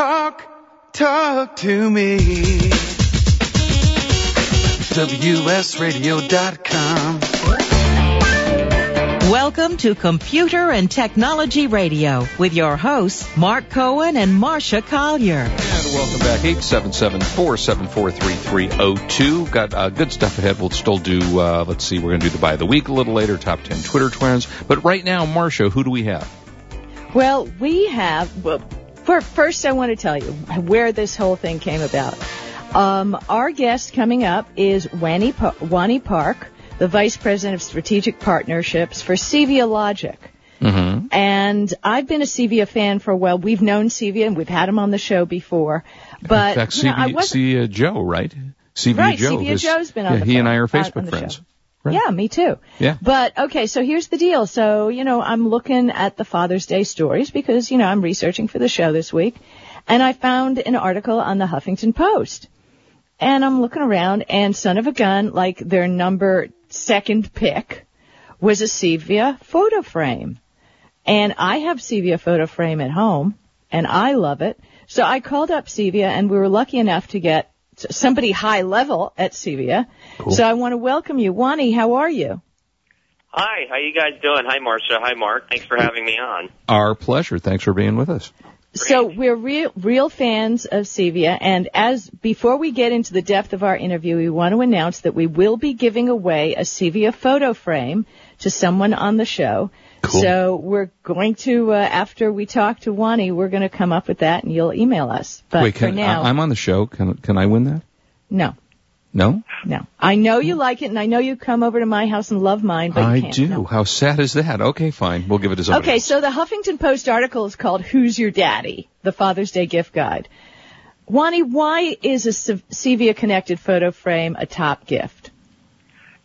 Talk, talk to me. WSRadio.com. Welcome to Computer and Technology Radio with your hosts, Marc Cohen and Marsha Collier. And welcome back, 877-474-3302. Got uh, good stuff ahead. We'll still do, uh, let's see, we're going to do the buy of the week a little later, top 10 Twitter trends. But right now, Marsha, who do we have? Well, we have, well, for, first I want to tell you where this whole thing came about. Um, our guest coming up is Wani, pa- Wani Park the Vice President of Strategic Partnerships for Ceiva Logic. Mm-hmm. And I've been a Ceiva fan for a while. We've known Ceiva and we've had him on the show before. But In fact, you know, I CV, wasn't, Joe, right? CV Right, Joe. Has- Joe's been on yeah, He and I are uh, Facebook friends. show. Right. Yeah, me too. Yeah. But okay, so here's the deal. So, you know, I'm looking at the Father's Day stories because, you know, I'm researching for the show this week. And I found an article on the Huffington Post. And I'm looking around and son of a gun, like their number second pick was a Ceiva photo frame. And I have Ceiva photo frame at home and I love it. So I called up Ceiva and we were lucky enough to get somebody high level at Ceiva. So I want to welcome you. Wani, how are you? Hi, how you guys doing? Hi, Marsha. Hi, Marc. Thanks for having me on. Our pleasure. Thanks for being with us. So we're real, real fans of Ceiva, and as before we get into the depth of our interview, we want to announce that we will be giving away a Ceiva photo frame to someone on the show. Cool. So we're going to, uh, after we talk to Wani, we're going to come up with that, and you'll email us. But Wait, for now, I, I'm on the show. Can can I win that? no, No? no. I know you like it, and I know you come over to my house and love mine, but I do. no. How sad is that? Okay, fine. We'll give it to somebody. Okay, else. so the Huffington Post article is called "Who's Your Daddy?" The Father's Day Gift Guide. Wani, why is a Se- Ceiva connected photo frame a top gift?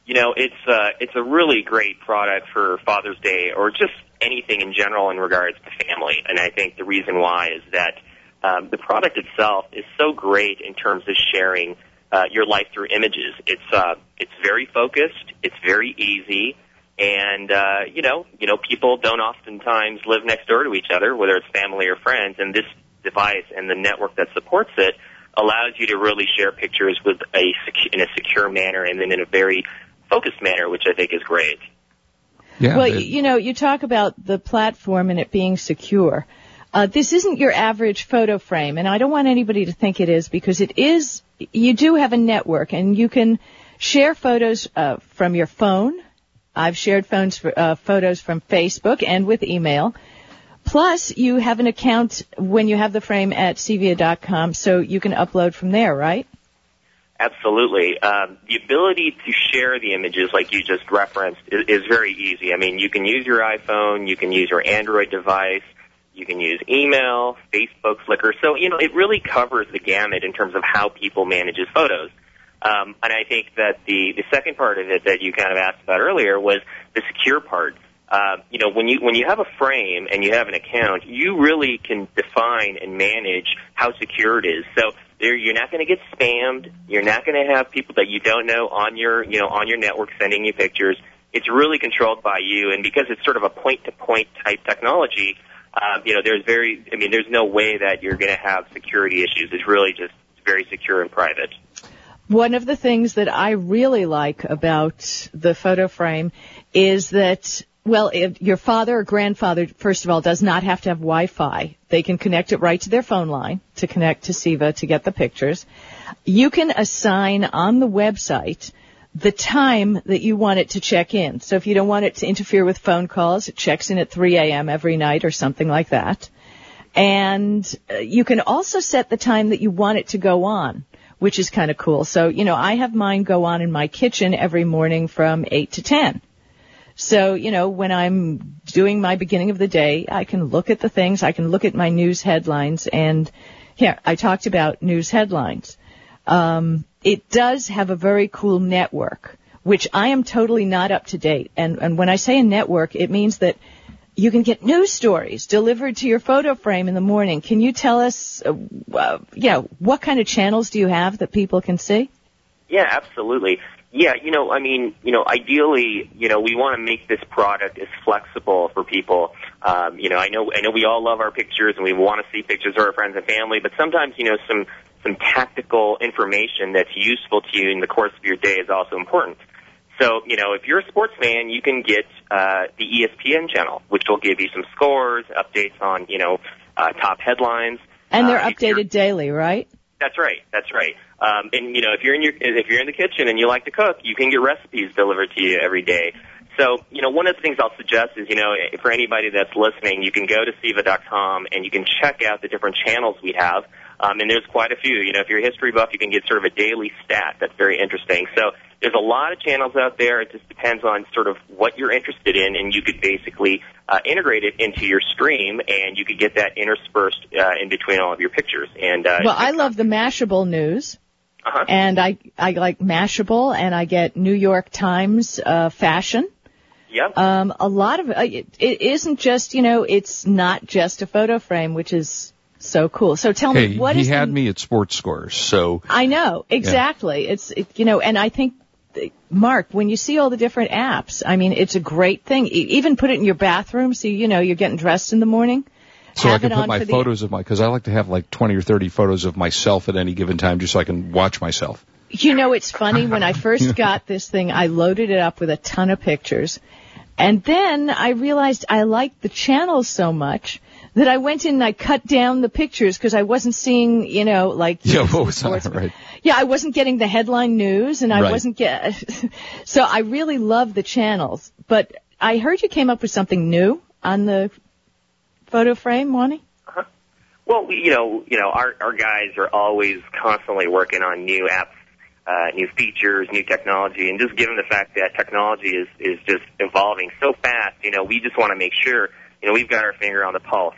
You know, it's uh, it's a really great product for Father's Day or just anything in general in regards to family. And I think the reason why is that um, the product itself is so great in terms of sharing uh, your life through images. It's uh, it's very focused. It's very easy. And uh, you know, you know, people don't oftentimes live next door to each other, whether it's family or friends. And this device and the network that supports it allows you to really share pictures with a secu- in a secure manner and then in a very focused manner, which I think is great. yeah, well, it- you know, you talk about the platform and it being secure. Uh, this isn't your average photo frame, and I don't want anybody to think it is because it is. You do have a network, and you can share photos uh, from your phone. I've shared phones for, uh, photos from Facebook and with email. Plus, you have an account when you have the frame at ceiva.com, so you can upload from there, right? Absolutely. Um, the ability to share the images, like you just referenced, is, is very easy. I mean, you can use your iPhone, you can use your Android device, you can use email, Facebook, Flickr. So, you know, it really covers the gamut in terms of how people manages photos. Um, and I think that the, the second part of it that you kind of asked about earlier was the secure part. Uh, you know, when you when you have a frame and you have an account, you really can define and manage how secure it is. So there, you're not going to get spammed. You're not going to have people that you don't know on your you know on your network sending you pictures. It's really controlled by you, and because it's sort of a point-to-point type technology, uh, you know, there's very, I mean, there's no way that you're going to have security issues. It's really just very secure and private. One of the things that I really like about the photo frame is that, well, if your father or grandfather, first of all, does not have to have Wi-Fi. They can connect it right to their phone line to connect to Ceiva to get the pictures. You can assign on the website the time that you want it to check in. So if you don't want it to interfere with phone calls, it checks in at 3 a.m. every night or something like that. And uh, you can also set the time that you want it to go on, which is kind of cool. So, you know, I have mine go on in my kitchen every morning from 8 to 10. So, you know, when I'm doing my beginning of the day, I can look at the things, I can look at my news headlines, and here, I talked about news headlines. Um, it does have a very cool network, which I am totally not up to date. And, and when I say a network, it means that you can get news stories delivered to your photo frame in the morning. Can you tell us, uh, uh, yeah, what kind of channels do you have that people can see? Yeah, absolutely. Yeah, you know, I mean, you know, ideally, you know, we want to make this product as flexible for people. Um, you know, I know, I know we all love our pictures and we want to see pictures of our friends and family, but sometimes, you know, some some tactical information that's useful to you in the course of your day is also important. So, you know, if you're a sports fan, you can get uh, the ESPN channel, which will give you some scores, updates on, you know, uh, top headlines. And they're Uh, updated daily, right? That's right. That's right. Um, and you know, if you're in your if you're in the kitchen and you like to cook, you can get recipes delivered to you every day. So, you know, one of the things I'll suggest is, you know, for anybody that's listening, you can go to Ceiva.com and you can check out the different channels we have. Um, and there's quite a few. You know, if you're a history buff, you can get sort of a daily stat. That's very interesting. So there's a lot of channels out there. It just depends on sort of what you're interested in, and you could basically uh, integrate it into your stream, and you could get that interspersed uh, in between all of your pictures. And uh, Well, I love the Mashable news. Uh-huh. And I, I like Mashable and I get New York Times, uh, fashion. Yep. Um, a lot of, uh, it, it isn't just, you know, it's not just a photo frame, which is so cool. So tell Hey, me, what he is had the, me at sports scores, so I know, exactly. It's, it, you know, and I think, Marc, when you see all the different apps, I mean, it's a great thing. Even put it in your bathroom so, you know, you're getting dressed in the morning. so I Have can it put my for the- photos of my because I like to have like twenty or thirty photos of myself at any given time, just so I can watch myself. You know, it's funny. When I first got this thing, I loaded it up with a ton of pictures. And then I realized I liked the channels so much that I went in and I cut down the pictures because I wasn't seeing, you know, like. Yeah, what was that? Right. Yeah, I wasn't getting the headline news and I Right. wasn't get, so I really love the channels. But I heard you came up with something new on the photo frame, Wani? Well, you know, you know, our our guys are always constantly working on new apps, uh, new features, new technology, and just given the fact that technology is is just evolving so fast, you know, we just want to make sure, you know, we've got our finger on the pulse.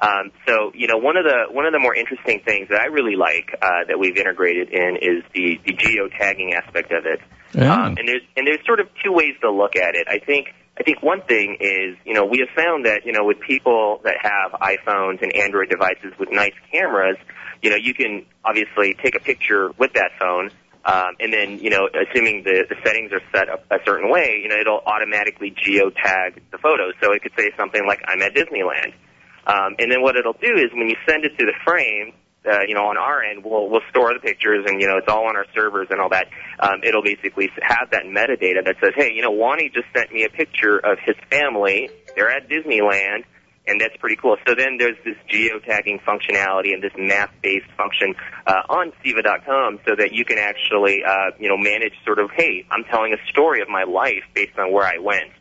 Um, so, you know, one of the one of the more interesting things that I really like uh, that we've integrated in is the the geo tagging aspect of it. Yeah. Um, and there's and there's sort of two ways to look at it. I think I think one thing is you know we have found that you know with people that have iPhones and Android devices with nice cameras, you know you can obviously take a picture with that phone. Um, and then, you know, assuming the, the settings are set up a certain way, you know, it'll automatically geotag the photos. So it could say something like, I'm at Disneyland. Um, and then what it'll do is when you send it to the frame, uh, you know, on our end, we'll we'll store the pictures, and you know, it's all on our servers and all that. Um, it'll basically have that metadata that says, hey, you know, Wani just sent me a picture of his family. They're at Disneyland, and that's pretty cool. So then there's this geotagging functionality and this map-based function uh, on Ceiva.com, so that you can actually, uh, you know, manage sort of, hey, I'm telling a story of my life based on where I went.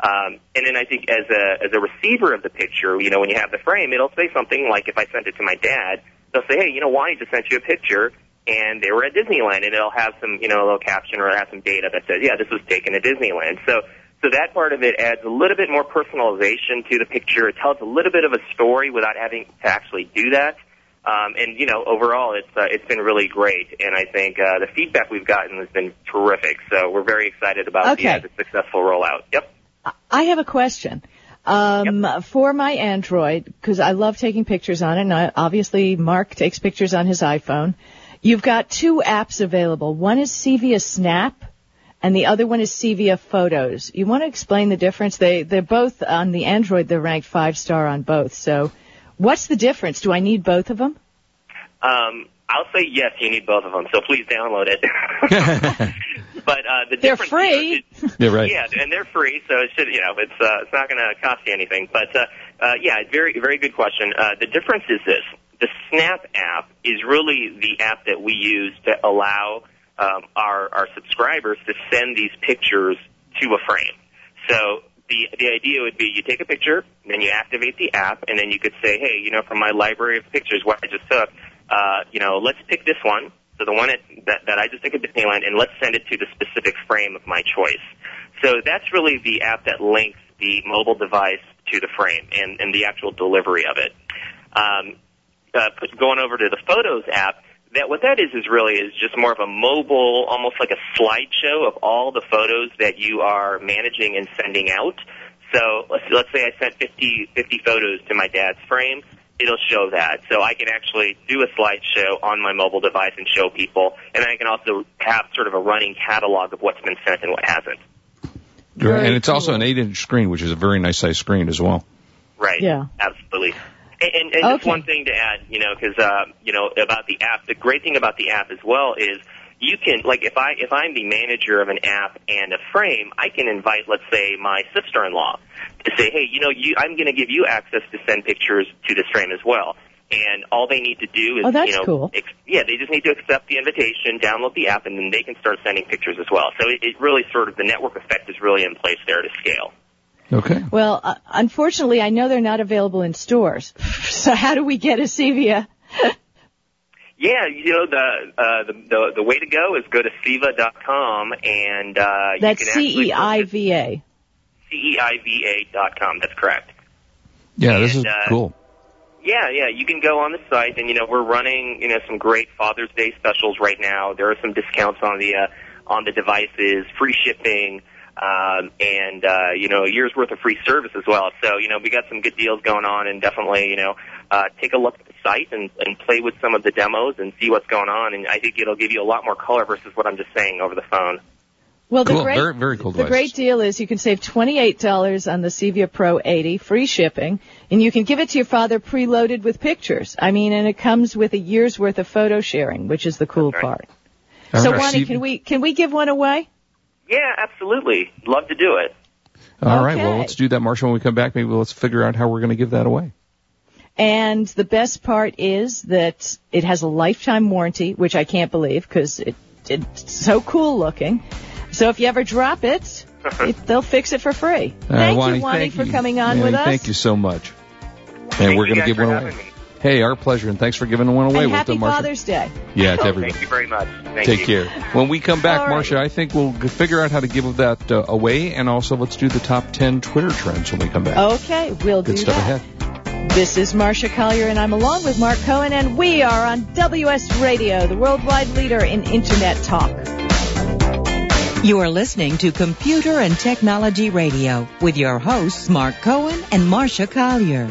Um, and then I think as a as a receiver of the picture, you know, when you have the frame, it'll say something like, if I sent it to my dad, they'll say, hey, you know, Wani just sent you a picture, and they were at Disneyland, and it'll have some, you know, a little caption or it'll have some data that says, yeah, this was taken at Disneyland. So so that part of it adds a little bit more personalization to the picture. It tells a little bit of a story without having to actually do that. Um, and you know, overall, it's uh, it's been really great, and I think uh, the feedback we've gotten has been terrific. So we're very excited about the, uh, the successful rollout. Yep. I have a question. Um, for my Android, because I love taking pictures on it, and I, obviously Marc takes pictures on his iPhone. You've got two apps available. One is Ceiva Snap, and the other one is Ceiva Photos. You want to explain the difference? They they're both on the Android. They're ranked five star on both. So, what's the difference? Do I need both of them? Um, I'll say yes, you need both of them. So please download it. but uh, the They're difference free. is- Yeah, right. Yeah, and they're free, so it should you know it's uh, it's not going to cost you anything. But uh, uh, yeah, very very good question. Uh, the difference is this: the Snap app is really the app that we use to allow um, our our subscribers to send these pictures to a frame. So the the idea would be you take a picture, then you activate the app, and then you could say, hey, you know, from my library of pictures, what I just took, uh, you know, let's pick this one. So the one at, that, that I just took at Disneyland, and let's send it to the specific frame of my choice. So that's really the app that links the mobile device to the frame and, and the actual delivery of it. Um, uh, put, going over to the Photos app, that what that is is really is just more of a mobile, almost like a slideshow of all the photos that you are managing and sending out. So let's let's say I sent 50, 50 photos to my dad's frame, it'll show that. So I can actually do a slideshow on my mobile device and show people, and I can also have sort of a running catalog of what's been sent and what hasn't. Very and it's also an 8-inch screen, which is a very nice size screen as well. Right. Yeah. Absolutely. And, and, and just one thing to add, you know, because uh, you know about the app. The great thing about the app as well is you can like if I if I'm the manager of an app and a frame, I can invite, let's say, my sister-in-law to say, hey, you know, you, I'm going to give you access to send pictures to this frame as well. And all they need to do is, Oh, that's you know, cool. ex- yeah, they just need to accept the invitation, download the app, and then they can start sending pictures as well. So it, it really sort of the network effect is really in place there to scale. Okay. Well, uh, unfortunately, I know they're not available in stores. So how do we get a Ceiva? Yeah, you know the uh, the, the the way to go is go to Ceiva.com and uh, you That's can actually C E I V A. C E I V A dot com. That's correct. Yeah, this is uh, cool. Yeah, yeah, you can go on the site, and you know we're running you know some great Father's Day specials right now. There are some discounts on the uh, on the devices, free shipping, um, and uh, you know a year's worth of free service as well. So you know we got some good deals going on, and definitely you know uh, take a look at the site and, and play with some of the demos and see what's going on. And I think it'll give you a lot more color versus what I'm just saying over the phone. Well, the Cool. great, Very- very cool The great deal is you can save $28 on the Ceiva Pro 80, free shipping, and you can give it to your father preloaded with pictures. I mean, and it comes with a year's worth of photo sharing, which is the cool right. part. All so, right, Wani, Steve- can we can we give one away? Yeah, absolutely. Love to do it. All right. Well, let's do that, Marshall. When we come back, maybe let's figure out how we're going to give that away. And the best part is that it has a lifetime warranty, which I can't believe because it, it's so cool looking. So if you ever drop it, it they'll fix it for free. Uh, Thank Wani, you, Wani, thank for you. coming on Manny, with us. Thank you so much. And Thank we're going to give one away. me. Hey, our pleasure, and thanks for giving one away and with happy the Marsha. Father's Day. Yeah, to Oh, everyone. thank you very much. Thank Take you. care. When we come back, All right. Marsha, I think we'll figure out how to give that uh, away, and also let's do the top 10 Twitter trends when we come back. Okay, we'll Good do stuff that. ahead. This is Marsha Collier, and I'm along with Marc Cohen, and we are on WS Radio, the worldwide leader in Internet talk. You are listening to Computer and Technology Radio with your hosts Marc Cohen and Marsha Collier.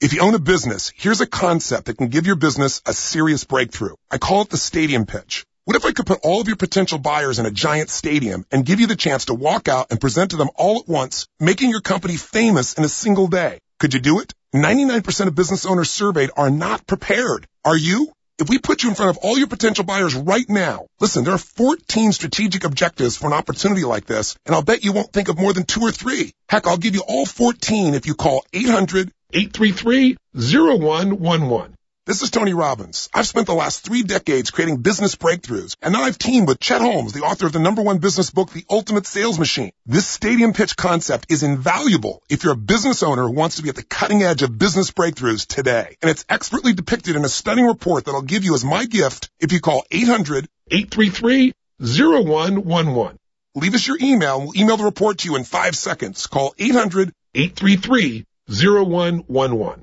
If you own a business, here's a concept that can give your business a serious breakthrough. I call it the stadium pitch. What if I could put all of your potential buyers in a giant stadium and give you the chance to walk out and present to them all at once, making your company famous in a single day? Could you do it? 99% of business owners surveyed are not prepared. Are you? If we put you in front of all your potential buyers right now, listen, there are 14 strategic objectives for an opportunity like this, and I'll bet you won't think of more than two or three. Heck, I'll give you all 14 if you call 800 833-0111. This is Tony Robbins. I've spent the last three decades creating business breakthroughs, and now I've teamed with Chet Holmes, the author of the number one business book, The Ultimate Sales Machine. This stadium pitch concept is invaluable if you're a business owner who wants to be at the cutting edge of business breakthroughs today. And it's expertly depicted in a stunning report that I'll give you as my gift if you call 800-833-0111. Leave us your email and we'll email the report to you in five seconds. Call 800-833-0111.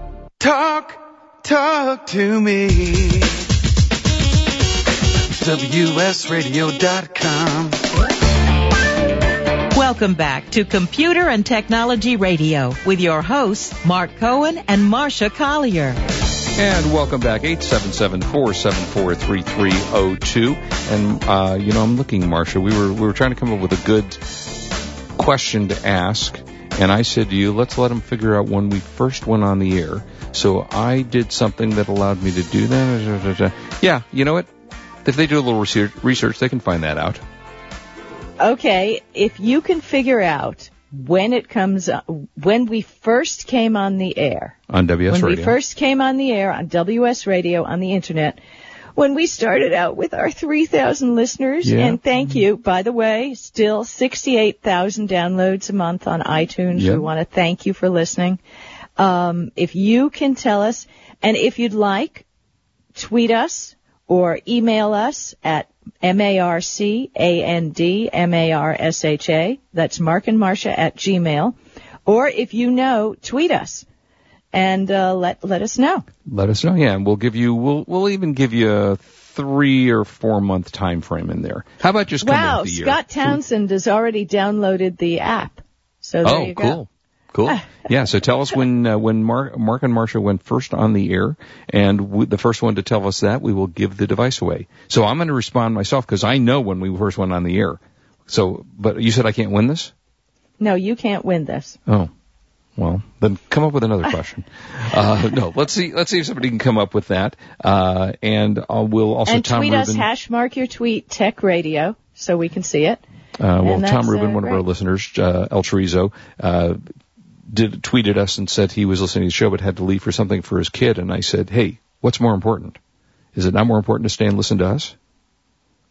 Talk, talk to me. WSRadio.com. Welcome back to Computer and Technology Radio with your hosts, Marc Cohen and Marsha Collier. And welcome back, 877-474-3302. And, uh, you know, I'm looking, Marsha, we were, we were trying to come up with a good question to ask. And I said to you, let's let them figure out when we first went on the air. So I did something that allowed me to do that. Yeah, you know what? If they do a little research, research they can find that out. Okay, if you can figure out when it comes, when we first came on the air, On WS when Radio. we first came on the air on WS Radio on the internet, when we started out with our 3,000 listeners, Yeah. and thank mm-hmm. you, by the way, still 68,000 downloads a month on iTunes. Yep. We want to thank you for listening. Um, if you can tell us, and if you'd like, tweet us or email us at M-A-R-C-A-N-D-M-A-R-S-H-A. That's Marc and Marsha at Gmail. Or if you know, tweet us and uh, let let us know. Let us know. Yeah, and we'll give you, we'll, we'll even give you a three or four month time frame in there. How about just Wow, the year? Scott Townsend has already downloaded the app. So there Oh, you go. cool. Cool. Yeah. So tell us when uh, when Marc, Marc and Marsha went first on the air, and w- the first one to tell us that we will give the device away. So I'm going to respond myself because I know when we first went on the air. So, but you said I can't win this. No, you can't win this. Oh, well, then come up with another question. Uh, no, let's see. Let's see if somebody can come up with that. Uh, and uh, we'll also and Tom tweet Rubin. us, hash mark your tweet, Tech Radio, so we can see it. Uh, well, Tom Rubin, uh, one of our listeners, uh, El Chorizo, uh, did tweeted us and said he was listening to the show but had to leave for something for his kid. And I said, "Hey, what's more important? Is it not more important to stay and listen to us?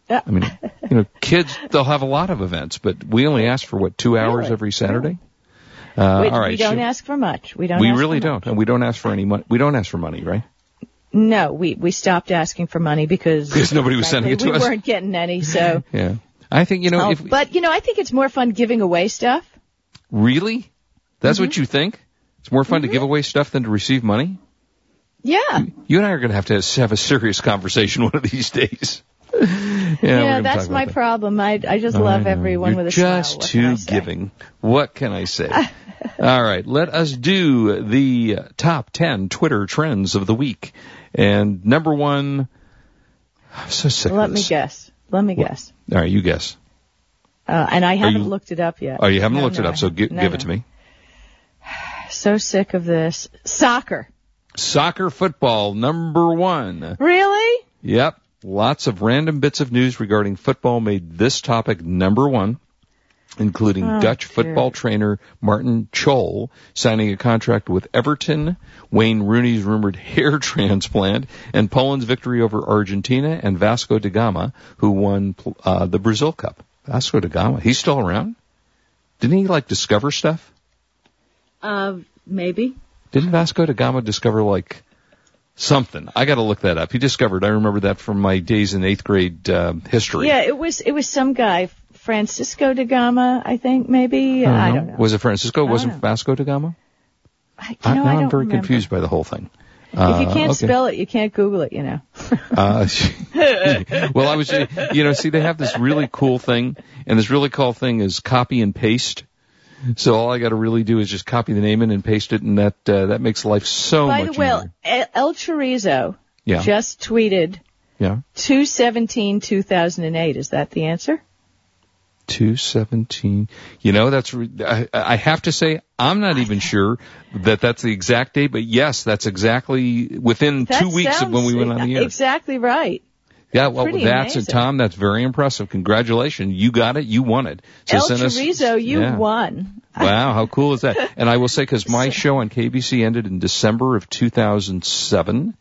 Yeah. I mean, you know, kids they'll have a lot of events, but we only ask for what two hours Really? every Saturday. Uh, we, all right, we don't so- ask for much. We don't. we really don't, and we don't ask for any money. We don't ask for money, right? No, we we stopped asking for money because Because nobody was sending it to we us. weren't getting any. So, Yeah. I think you know Oh, if but you know, I think it's more fun giving away stuff. really, that's Mm-hmm. what you think. It's more fun to give away stuff than to receive money. Yeah, You and I are going to have to have a serious conversation one of these days. yeah, yeah, that's my that. problem. I I just love everyone You're with a smile. just What can too giving. What can I say? All right, let us do the top 10 Twitter trends of the week. And number one, I'm so sick Let me guess. Let me What? guess. All right, you guess. Uh, and I haven't you- looked it up yet. Oh, you haven't No, looked it up, so I. No, give no. it to me. So sick of this. Soccer. Soccer football, number one. Really? Yep. Lots of random bits of news regarding football made this topic number one, including Oh, Dutch dear. football trainer Martin Jol signing a contract with Everton, Wayne Rooney's rumored hair transplant, and Poland's victory over Argentina, and Vasco da Gama, who won uh, the Brazil Cup. Vasco da Gama, he's still around? Didn't he like discover stuff? Uh, maybe. Didn't Vasco da Gama discover like something? I got to look that up. He discovered. I remember that from my days in eighth grade uh, history. Yeah, it was it was some guy, Francisco da Gama, I think maybe. I don't know. Was it Francisco? I Wasn't know. Vasco da Gama? I, you I, know, now I I'm very remember. confused by the whole thing. If you Uh, can't okay. spell it, you can't Google it. You know. Uh, well, I was, you know, see, they have this really cool thing, and this really cool thing is copy and paste. So all I got to really do is just copy the name in and paste it, and that uh, that makes life so By much By the way, easier. El Chorizo Yeah. just tweeted Yeah. 217-2008. Is that the answer? Two seventeen. You know, that's re- I, I have to say I'm not even sure that that's the exact date, but yes, that's exactly within That two weeks of when we went on the air. Exactly right. Yeah, well, pretty that's amazing. Tom. That's very impressive. Congratulations, you got it. You won it. So El send us- Chorizo, you yeah. won. Wow, how cool is that? And I will say, because my show on KBC ended in December of 2007,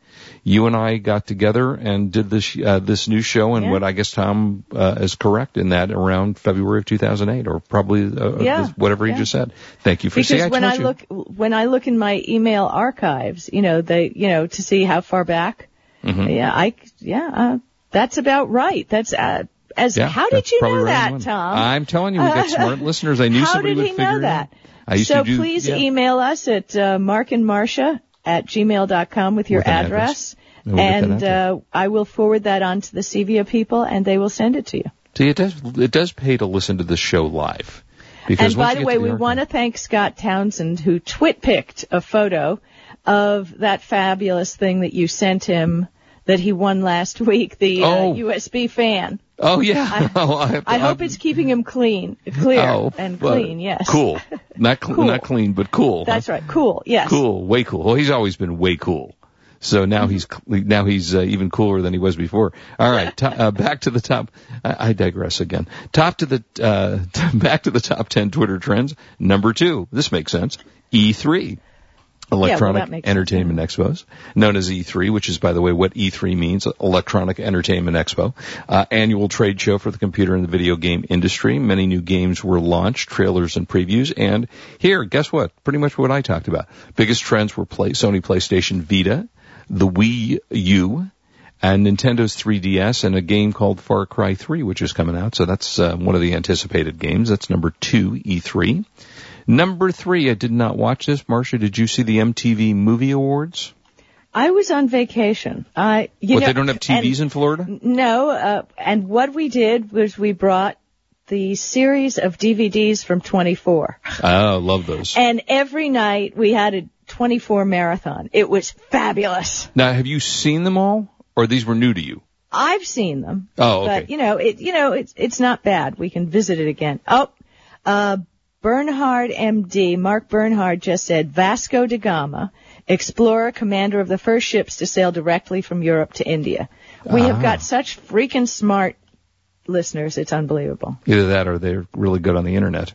you and I got together and did this uh, this new show, and Yeah. what I guess Tom uh, is correct in that around February of 2008, or probably uh, Yeah, whatever he just said. Thank you for Because see, I when I you. look when I look in my email archives, you know, they you know to see how far back. Mhm. Yeah, I yeah, uh, that's about right. That's uh, as Yeah, how did you know that, one. Tom? I'm telling you, we got smart listeners. I knew how somebody did would he figure know that? out. I used so to do, please yeah. email us at uh, Marc and Marsha at gmail.com with your With address, address. And we'll get that and out there. uh, I will forward that on to the Ceiva people, and they will send it to you. See, it does it does pay to listen to the show live. Because and by the way, to we archive- want to thank Scott Townsend who twit picked a photo of that fabulous thing that you sent him that he won last week, the Oh. uh, USB fan. Oh yeah. Oh, I, I hope it's keeping him clean, clear Oh, and clean. Yes. Cool. Not cl- Cool. not clean, but cool. huh? That's right. Cool. Yes. Cool. Way cool. Well, he's always been way cool. So now Mm-hmm. he's now he's uh, even cooler than he was before. All right, to, uh, back to the top. I, I digress again. Top to the uh, back to the top ten Twitter trends. Number two. This makes sense. E3. Electronic that makes sense, Entertainment Expos, known as E3, which is, by the way, what E3 means, Electronic Entertainment Expo, uh, annual trade show for the computer and the video game industry. Many new games were launched, trailers and previews, and here, guess what? Pretty much what I talked about. Biggest trends were play, Sony PlayStation Vita, the Wii U, and Nintendo's 3DS, and a game called Far Cry 3, which is coming out. So that's uh, one of the anticipated games. That's number two, E3. Number three, I did not watch this. Marsha, did you see the MTV Movie Awards? I was on vacation. I you What, know they don't have and- TVs in Florida? No, uh, and what we did was we brought the series of DVDs from 24. Oh, love those. And every night we had a 24 marathon. It was fabulous. Now, have you seen them all, or these were new to you? I've seen them. Oh, okay. But you know, it you know, it's it's not bad. We can visit it again. Oh, uh Bernhard MD, Mark Bernhard just said Vasco da Gama, explorer, commander of the first ships to sail directly from Europe to India. We have Ah. got such freaking smart listeners. It's unbelievable. Either that, or they're really good on the internet.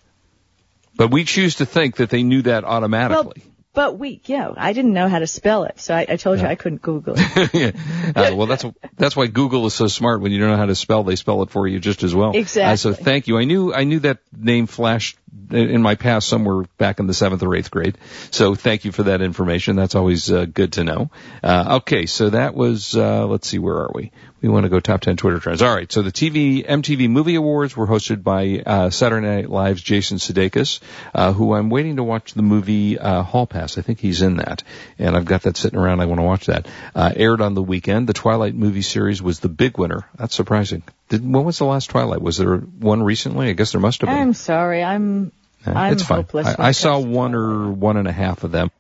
But we choose to think that they knew that automatically. Well, But we, yeah, I didn't know how to spell it, so I, I told you I couldn't Google it. Yeah. Uh, well, that's that's why Google is so smart. When you don't know how to spell, they spell it for you just as well. Exactly. Uh, so thank you. I knew I knew that name flashed in my past somewhere back in the seventh or eighth grade. So thank you for that information. That's always uh, good to know. Uh, okay, so that was uh, let's see, where are we? We want to go top ten Twitter trends. All right. So the TV MTV Movie Awards were hosted by uh, Saturday Night Live's Jason Sudeikis, uh, who I'm waiting to watch the movie uh, Hall Pass. I think he's in that, and I've got that sitting around. I want to watch that. Uh, aired on the weekend. The Twilight movie series was the big winner. That's surprising. Did, when was the last Twilight? Was there one recently? I guess there must have been. I'm sorry, I'm Uh, I'm it's fine. hopeless. I, I saw one or one and a half of them.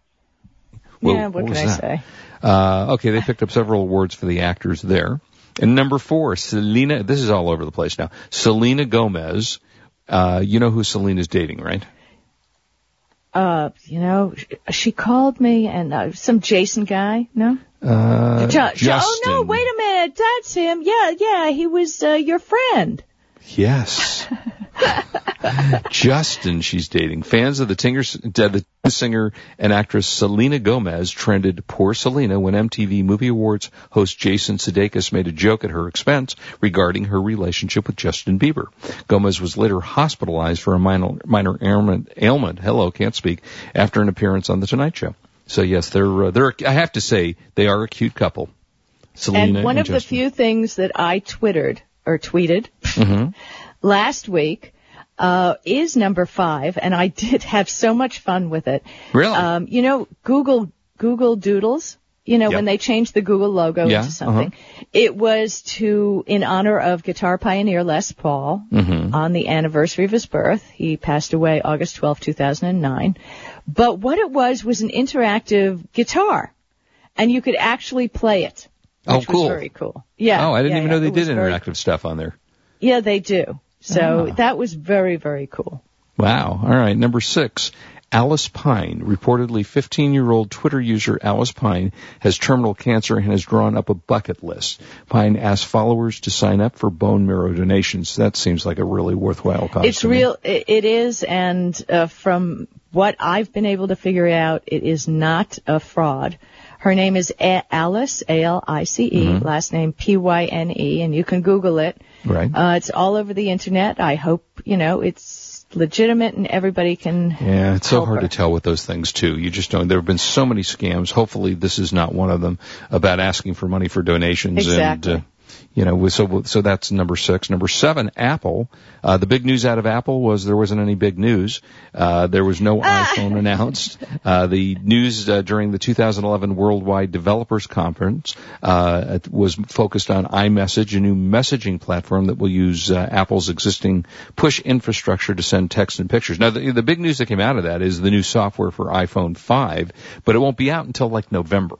Whoa, yeah, what, was can I that? say? Uh, okay, they picked up several awards for the actors there. And number four, Selena. This is all over the place now. Selena Gomez. Uh, you know who Selena's dating, right? Uh, you know, she called me and uh, some Jason guy. No, Uh, Jo- Jo- Justin. oh no, wait a minute, that's him. Yeah, yeah, he was uh, your friend. Yes. Justin, she's dating. Fans of the, tingers, uh, the singer and actress Selena Gomez trended "Poor Selena" when MTV Movie Awards host Jason Sudeikis made a joke at her expense regarding her relationship with Justin Bieber. Gomez was later hospitalized for a minor, minor ailment, ailment. Hello, can't speak. After an appearance on the Tonight Show. So yes, they're uh, they're. I have to say they are a cute couple. Selena and one of the few things that I twittered or tweeted Mhm. last week uh, is number five, and I did have so much fun with it. Really? Um, you know, Google Google Doodles. You know, Yep. when they changed the Google logo Yeah, into something. It was to, in honor of guitar pioneer Les Paul Mm-hmm. on the anniversary of his birth. He passed away August 12, 2009. But what it was was an interactive guitar. And you could actually play it. Oh, cool. was very cool. Yeah. oh, I didn't yeah, even yeah, know they did very- interactive stuff on there. Yeah, they do. So Ah. that was very, very cool. Wow. All right. Number six. Alice Pyne, reportedly 15-year-old Twitter user Alice Pyne, has terminal cancer and has drawn up a bucket list. Pyne asked followers to sign up for bone marrow donations. That seems like a really worthwhile cause. It's to me. real. It, it is, and uh, from what I've been able to figure out, it is not a fraud. Her name is a- Alice, A-L-I-C-E, Mm-hmm. last name P-Y-N-E, and you can Google it. Right. Uh, it's all over the internet. I hope, you know, it's legitimate and everybody can. Yeah, it's so hard her. to tell with those things too. You just don't. There have been so many scams. Hopefully, this is not one of them about asking for money for donations. Exactly. And, uh, you know, so so that's number six. Number seven, Apple. Uh, the big news out of Apple was there wasn't any big news. Uh, there was no iPhone announced. Uh, the news uh, during the 2011 Worldwide Developers Conference uh, was focused on iMessage, a new messaging platform that will use uh, Apple's existing push infrastructure to send text and pictures. Now, the, the big news that came out of that is the new software for iPhone 5, but it won't be out until like November.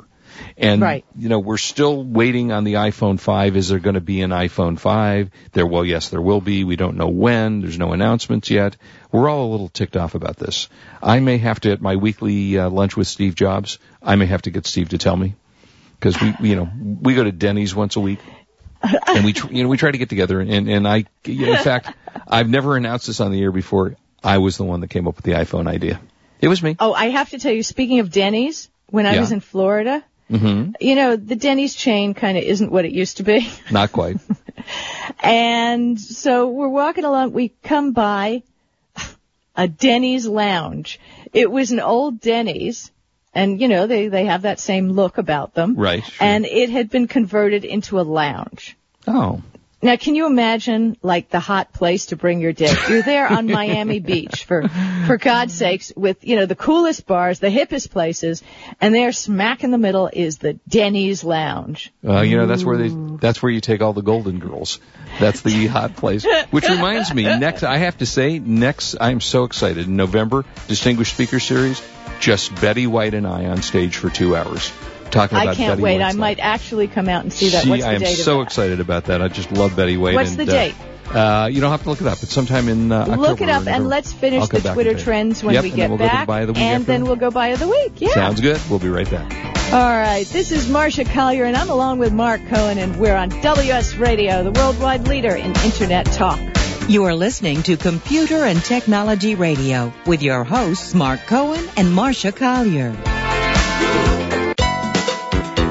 And Right. you know, we're still waiting on the iPhone 5. Is there going to be an iPhone 5? There, well, yes, there will be. We don't know when. There's no announcements yet. We're all a little ticked off about this. I may have to, at my weekly uh, lunch with Steve Jobs, I may have to get Steve to tell me. Cause we, you know, we go to Denny's once a week. and we, tr- you know, we try to get together and, and I, in fact, I've never announced this on the air before. I was the one that came up with the iPhone idea. It was me. Oh, I have to tell you, speaking of Denny's, when I Yeah. was in Florida, hmm you know, the Denny's chain kind of isn't what it used to be. Not quite. And so we're walking along, we come by a Denny's lounge. It was an old Denny's, and you know, they, they have that same look about them. Right. sure. And it had been converted into a lounge. oh. Now, can you imagine, like, the hot place to bring your date? You're there on Miami Beach, for, for God's sakes, with, you know, the coolest bars, the hippest places, and there smack in the middle is the Denny's Lounge. Uh, you know, that's where they, that's where you take all the golden girls. That's the hot place. Which reminds me, next, I have to say, next, I'm so excited. In November, Distinguished Speaker Series, just Betty White and I on stage for two hours. Talking about I can't Betty wait. White's I might actually come out and see that. She- What's the I am date so of excited about that. I just love Betty White. What's and, the uh, date? Uh, you don't have to look it up. It's sometime in uh, October. Look it up and let's finish the Twitter and tell you. trends when Yep, we get then we'll go to back, buy of the week and after then we'll go buy of the week. Yeah. Sounds good. We'll be right back. All right. This is Marsha Collier, and I'm along with Marc Cohen, and we're on WS Radio, the worldwide leader in Internet talk. You are listening to Computer and Technology Radio with your hosts Marc Cohen and Marsha Collier.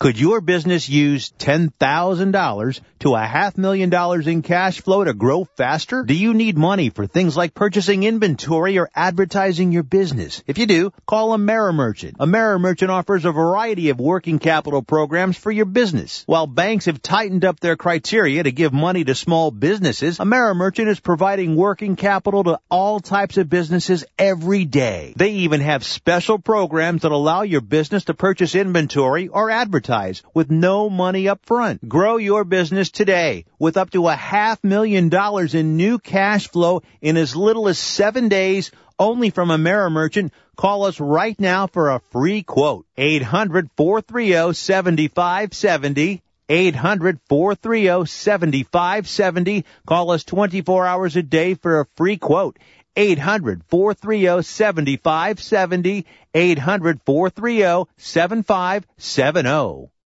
Could your business use $10,000 to a half million dollars in cash flow to grow faster? Do you need money for things like purchasing inventory or advertising your business? If you do, call AmeriMerchant. AmeriMerchant offers a variety of working capital programs for your business. While banks have tightened up their criteria to give money to small businesses, AmeriMerchant is providing working capital to all types of businesses every day. They even have special programs that allow your business to purchase inventory or advertise with no money up front. Grow your business today with up to a half million dollars in new cash flow in as little as seven days only from AmeriMerchant. Call us right now for a free quote. 800-430-7570. 800-430-7570. Call us 24 hours a day for a free quote. 800-430-7570, 800-430-7570.